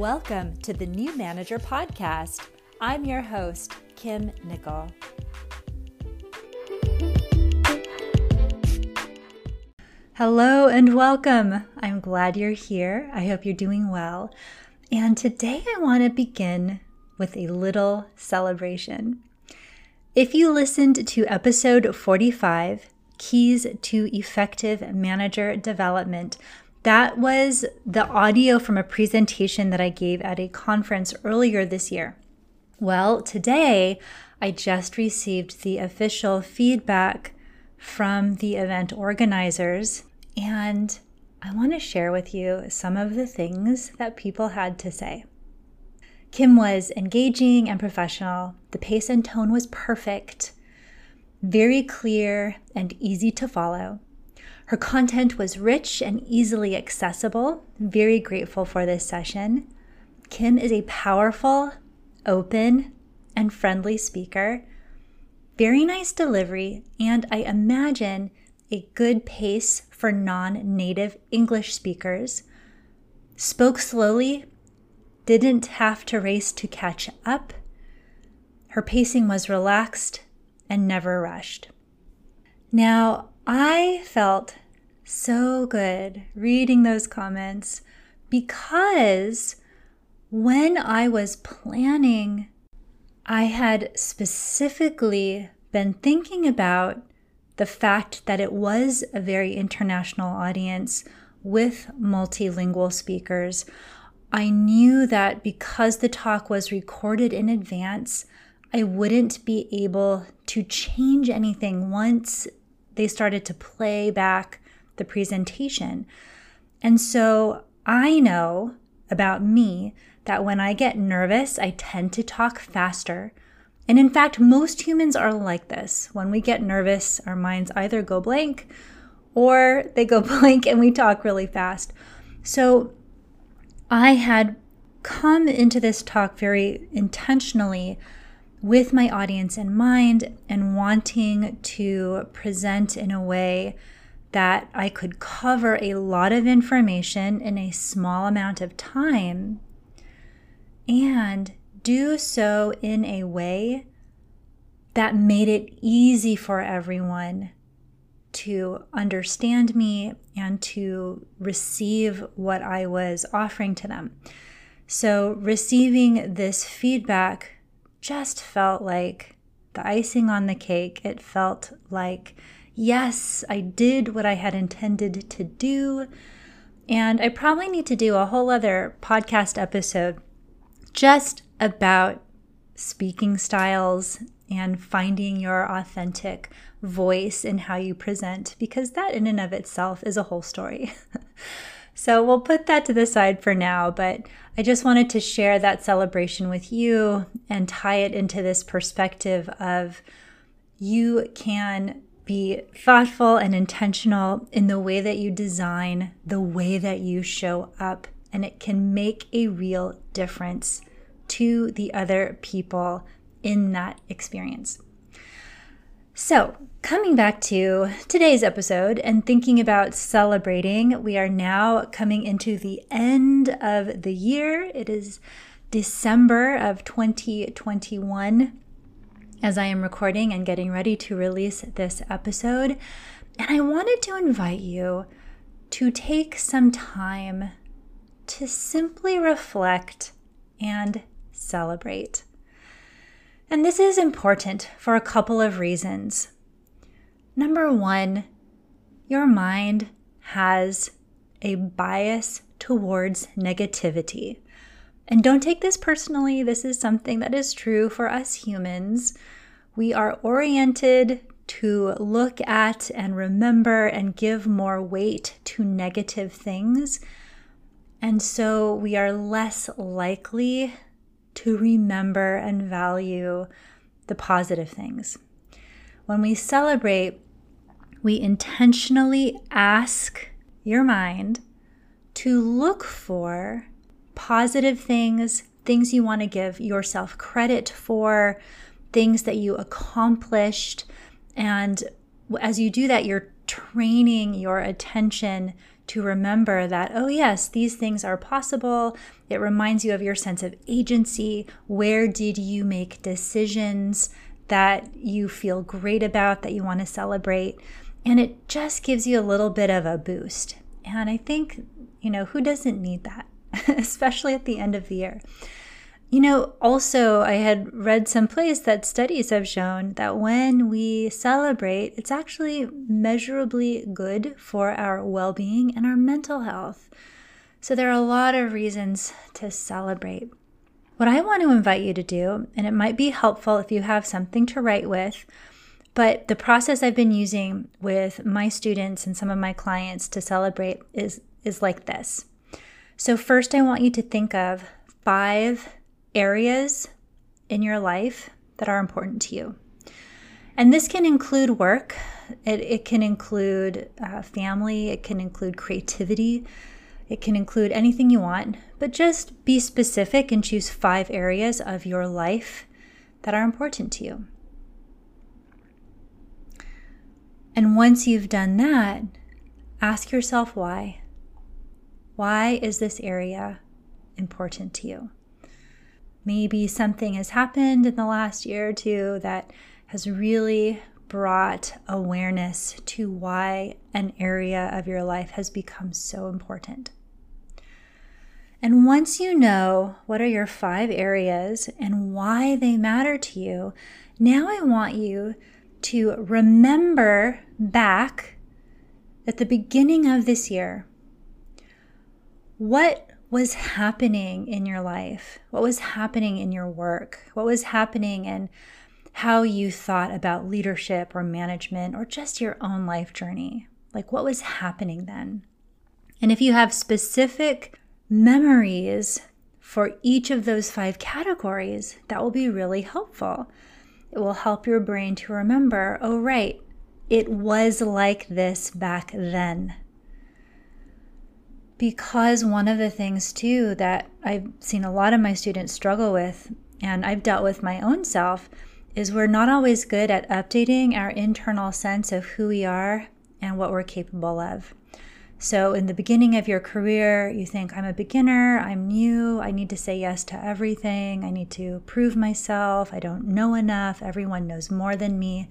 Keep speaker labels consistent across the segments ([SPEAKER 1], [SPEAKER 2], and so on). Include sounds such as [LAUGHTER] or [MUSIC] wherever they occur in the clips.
[SPEAKER 1] Welcome to the New Manager Podcast. I'm your host, Kim Nicol. Hello and welcome. I'm glad you're here. I hope you're doing well. And today I want to begin with a little celebration. If you listened to episode 45, Keys to Effective Manager Development, that was the audio from a presentation that I gave at a conference earlier this year. Well, today I just received the official feedback from the event organizers, and I want to share with you some of the things that people had to say. Kim was engaging and professional. The pace and tone was perfect, very clear and easy to follow. Her content was rich and easily accessible. Very grateful for this session. Kim is a powerful, open, and friendly speaker. Very nice delivery, and I imagine a good pace for non native English speakers. Spoke slowly, didn't have to race to catch up. Her pacing was relaxed and never rushed. Now, I felt so good reading those comments because when I was planning, I had specifically been thinking about the fact that it was a very international audience with multilingual speakers. I knew that because the talk was recorded in advance, I wouldn't be able to change anything once they started to play back the presentation. And so I know about me that when I get nervous, I tend to talk faster. And in fact, most humans are like this. When we get nervous, our minds either go blank or they go [LAUGHS] blank and we talk really fast. So I had come into this talk very intentionally with my audience in mind and wanting to present in a way that I could cover a lot of information in a small amount of time and do so in a way that made it easy for everyone to understand me and to receive what I was offering to them. So, receiving this feedback just felt like the icing on the cake. It felt like, yes, I did what I had intended to do. And I probably need to do a whole other podcast episode just about speaking styles and finding your authentic voice in how you present, because that in and of itself is a whole story. [LAUGHS] So we'll put that to the side for now, but I just wanted to share that celebration with you and tie it into this perspective of you can be thoughtful and intentional in the way that you design, the way that you show up, and it can make a real difference to the other people in that experience. So, coming back to today's episode and thinking about celebrating, we are now coming into the end of the year. It is December of 2021 as I am recording and getting ready to release this episode. And I wanted to invite you to take some time to simply reflect and celebrate. And this is important for a couple of reasons. Number one, your mind has a bias towards negativity. And don't take this personally, this is something that is true for us humans. We are oriented to look at and remember and give more weight to negative things. And so we are less likely to remember and value the positive things. When we celebrate, we intentionally ask your mind to look for positive things, things you want to give yourself credit for, things that you accomplished. And as you do that, you're training your attention to remember that, oh, yes, these things are possible. It reminds you of your sense of agency. Where did you make decisions that you feel great about, that you want to celebrate? And it just gives you a little bit of a boost. And I think, you know, who doesn't need that, [LAUGHS] especially at the end of the year? You know, also, I had read someplace that studies have shown that when we celebrate, it's actually measurably good for our well being and our mental health. So, there are a lot of reasons to celebrate. What I want to invite you to do, and it might be helpful if you have something to write with, but the process I've been using with my students and some of my clients to celebrate is, is like this. So, first, I want you to think of five areas in your life that are important to you. And this can include work, it, it can include uh, family, it can include creativity, it can include anything you want, but just be specific and choose five areas of your life that are important to you. And once you've done that, ask yourself why. Why is this area important to you? Maybe something has happened in the last year or two that has really brought awareness to why an area of your life has become so important. And once you know what are your five areas and why they matter to you, now I want you to remember back at the beginning of this year what was happening in your life, what was happening in your work, what was happening in how you thought about leadership or management or just your own life journey. Like, what was happening then? And if you have specific memories for each of those five categories, that will be really helpful. It will help your brain to remember oh, right, it was like this back then because one of the things too that I've seen a lot of my students struggle with and I've dealt with my own self is we're not always good at updating our internal sense of who we are and what we're capable of. So, in the beginning of your career, you think, I'm a beginner, I'm new, I need to say yes to everything, I need to prove myself, I don't know enough, everyone knows more than me.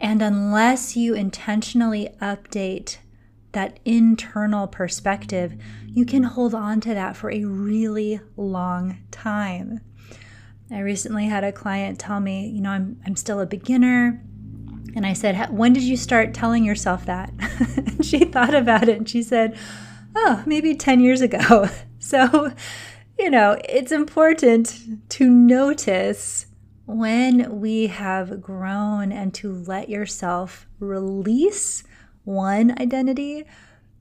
[SPEAKER 1] And unless you intentionally update that internal perspective, you can hold on to that for a really long time. I recently had a client tell me, you know, I'm, I'm still a beginner. And I said, When did you start telling yourself that? [LAUGHS] and she thought about it and she said, Oh, maybe 10 years ago. [LAUGHS] so, you know, it's important to notice when we have grown and to let yourself release one identity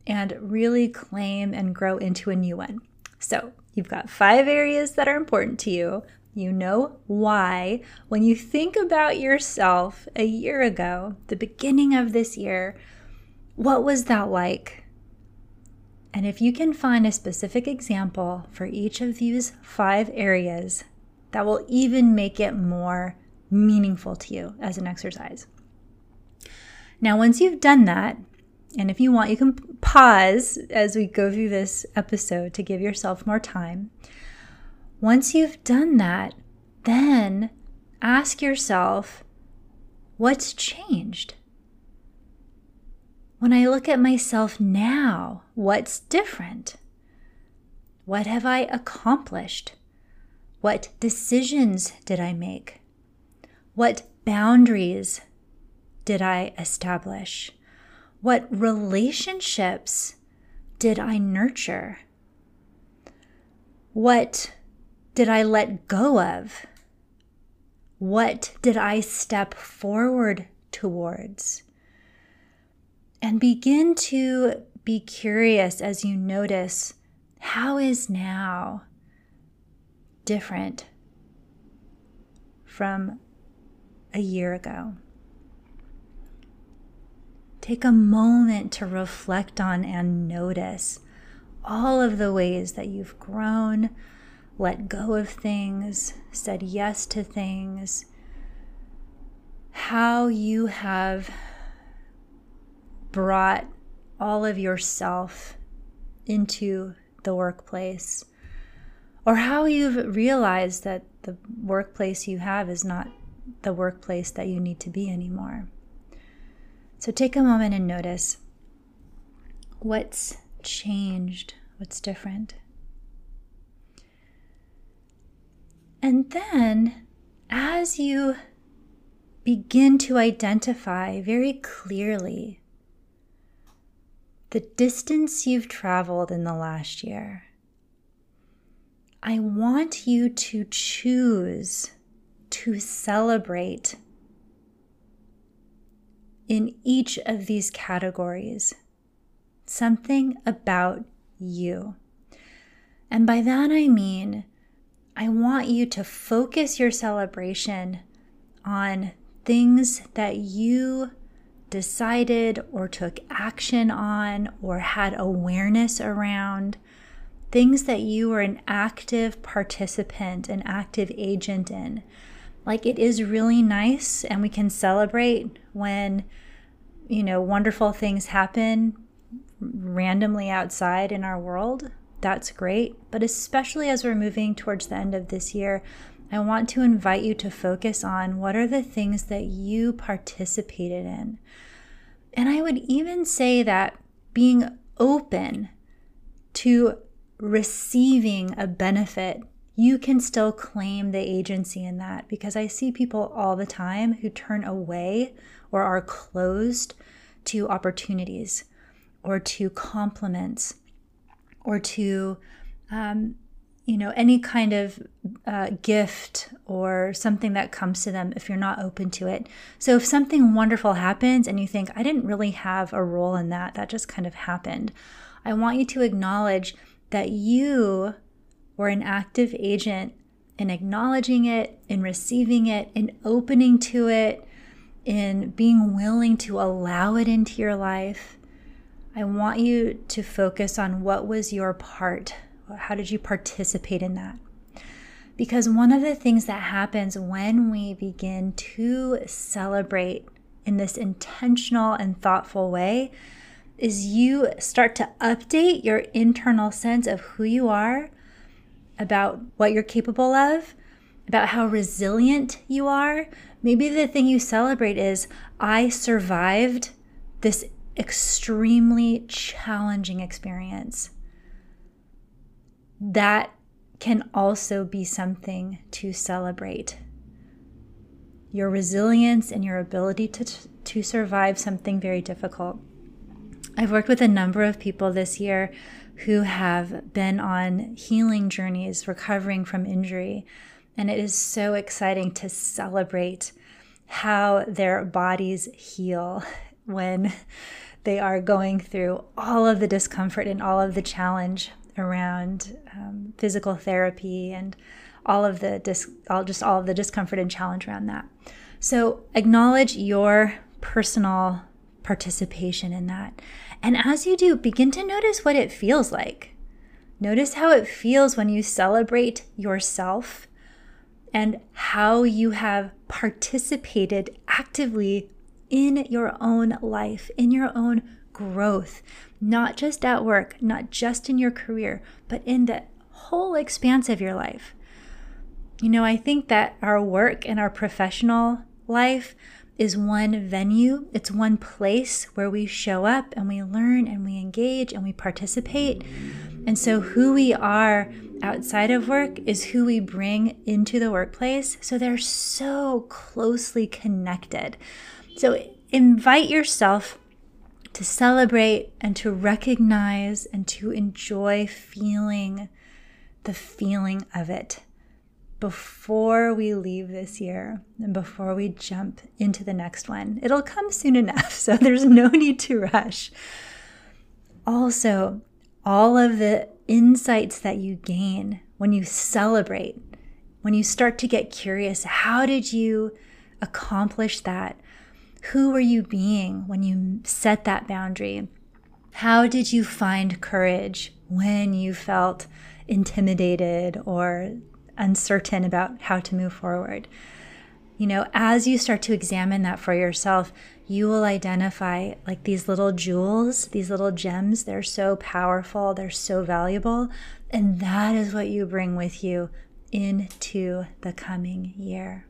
[SPEAKER 1] and really claim and grow into a new one. So, you've got five areas that are important to you. You know why. When you think about yourself a year ago, the beginning of this year, what was that like? And if you can find a specific example for each of these five areas, that will even make it more meaningful to you as an exercise. Now, once you've done that, and if you want, you can pause as we go through this episode to give yourself more time. Once you've done that, then ask yourself, what's changed? When I look at myself now, what's different? What have I accomplished? What decisions did I make? What boundaries did I establish? What relationships did I nurture? What did I let go of? What did I step forward towards? And begin to be curious as you notice how is now different from a year ago. Take a moment to reflect on and notice all of the ways that you've grown, let go of things, said yes to things, how you have brought all of yourself into the workplace, or how you've realized that the workplace you have is not the workplace that you need to be anymore. So take a moment and notice what's changed, what's different. And then, as you begin to identify very clearly the distance you've traveled in the last year, I want you to choose to celebrate in each of these categories something about you. And by that I mean, I want you to focus your celebration on things that you decided or took action on or had awareness around, things that you were an active participant, an active agent in. Like it is really nice, and we can celebrate when, you know, wonderful things happen randomly outside in our world. That's great. But especially as we're moving towards the end of this year, I want to invite you to focus on what are the things that you participated in. And I would even say that being open to receiving a benefit, you can still claim the agency in that because I see people all the time who turn away or are closed to opportunities or to compliments or to um, you know any kind of uh, gift or something that comes to them if you're not open to it. So if something wonderful happens and you think i didn't really have a role in that that just kind of happened. I want you to acknowledge that you were an active agent in acknowledging it in receiving it in opening to it in being willing to allow it into your life i want you to focus on what was your part how did you participate in that? Because one of the things that happens when we begin to celebrate in this intentional and thoughtful way is you start to update your internal sense of who you are, about what you're capable of, about how resilient you are. Maybe the thing you celebrate is I survived this extremely challenging experience that can also be something to celebrate. Your resilience and your ability to, to survive something very difficult. I've worked with a number of people this year who have been on healing journeys, recovering from injury. And it is so exciting to celebrate how their bodies heal [LAUGHS] when they are going through all of the discomfort and all of the challenge around um, physical therapy and all of the dis- all just all of the discomfort and challenge around that. So acknowledge your personal participation in that. And as you do, begin to notice what it feels like. Notice how it feels when you celebrate yourself and how you have participated actively in your own life, in your own growth, not just at work, not just in your career, but in the whole expanse of your life. You know, I think that our work and our professional life is one venue, it's one place where we show up and we learn and we engage and we participate. And so, who we are outside of work is who we bring into the workplace. So, they're so closely connected. So, invite yourself to celebrate and to recognize and to enjoy feeling the feeling of it before we leave this year and before we jump into the next one. It'll come soon enough, [LAUGHS] so there's no need to rush. Also, all of the insights that you gain when you celebrate, when you start to get curious, how did you accomplish that? Who were you being when you set that boundary? How did you find courage when you felt intimidated or uncertain about how to move forward? You know, as you start to examine that for yourself, you will identify like these little jewels, these little gems. They're so powerful, they're so valuable. And that is what you bring with you into the coming year.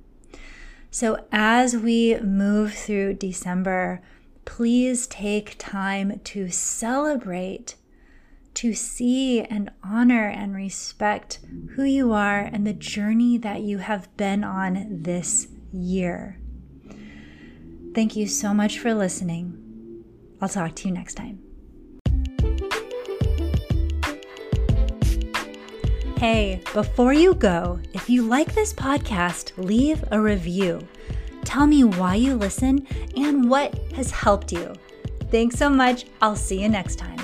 [SPEAKER 1] So, as we move through December, please take time to celebrate, to see and honor and respect who you are and the journey that you have been on this year. Thank you so much for listening. I'll talk to you next time. Hey, before you go, if you like this podcast, leave a review. Tell me why you listen and what has helped you. Thanks so much. I'll see you next time.